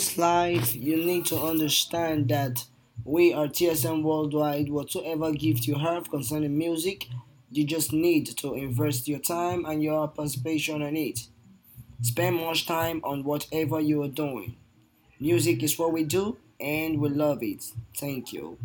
this life, you need to understand that we are TSM Worldwide. Whatsoever gift you have concerning music, you just need to invest your time and your participation in it. Spend much time on whatever you are doing. Music is what we do, and we love it. Thank you.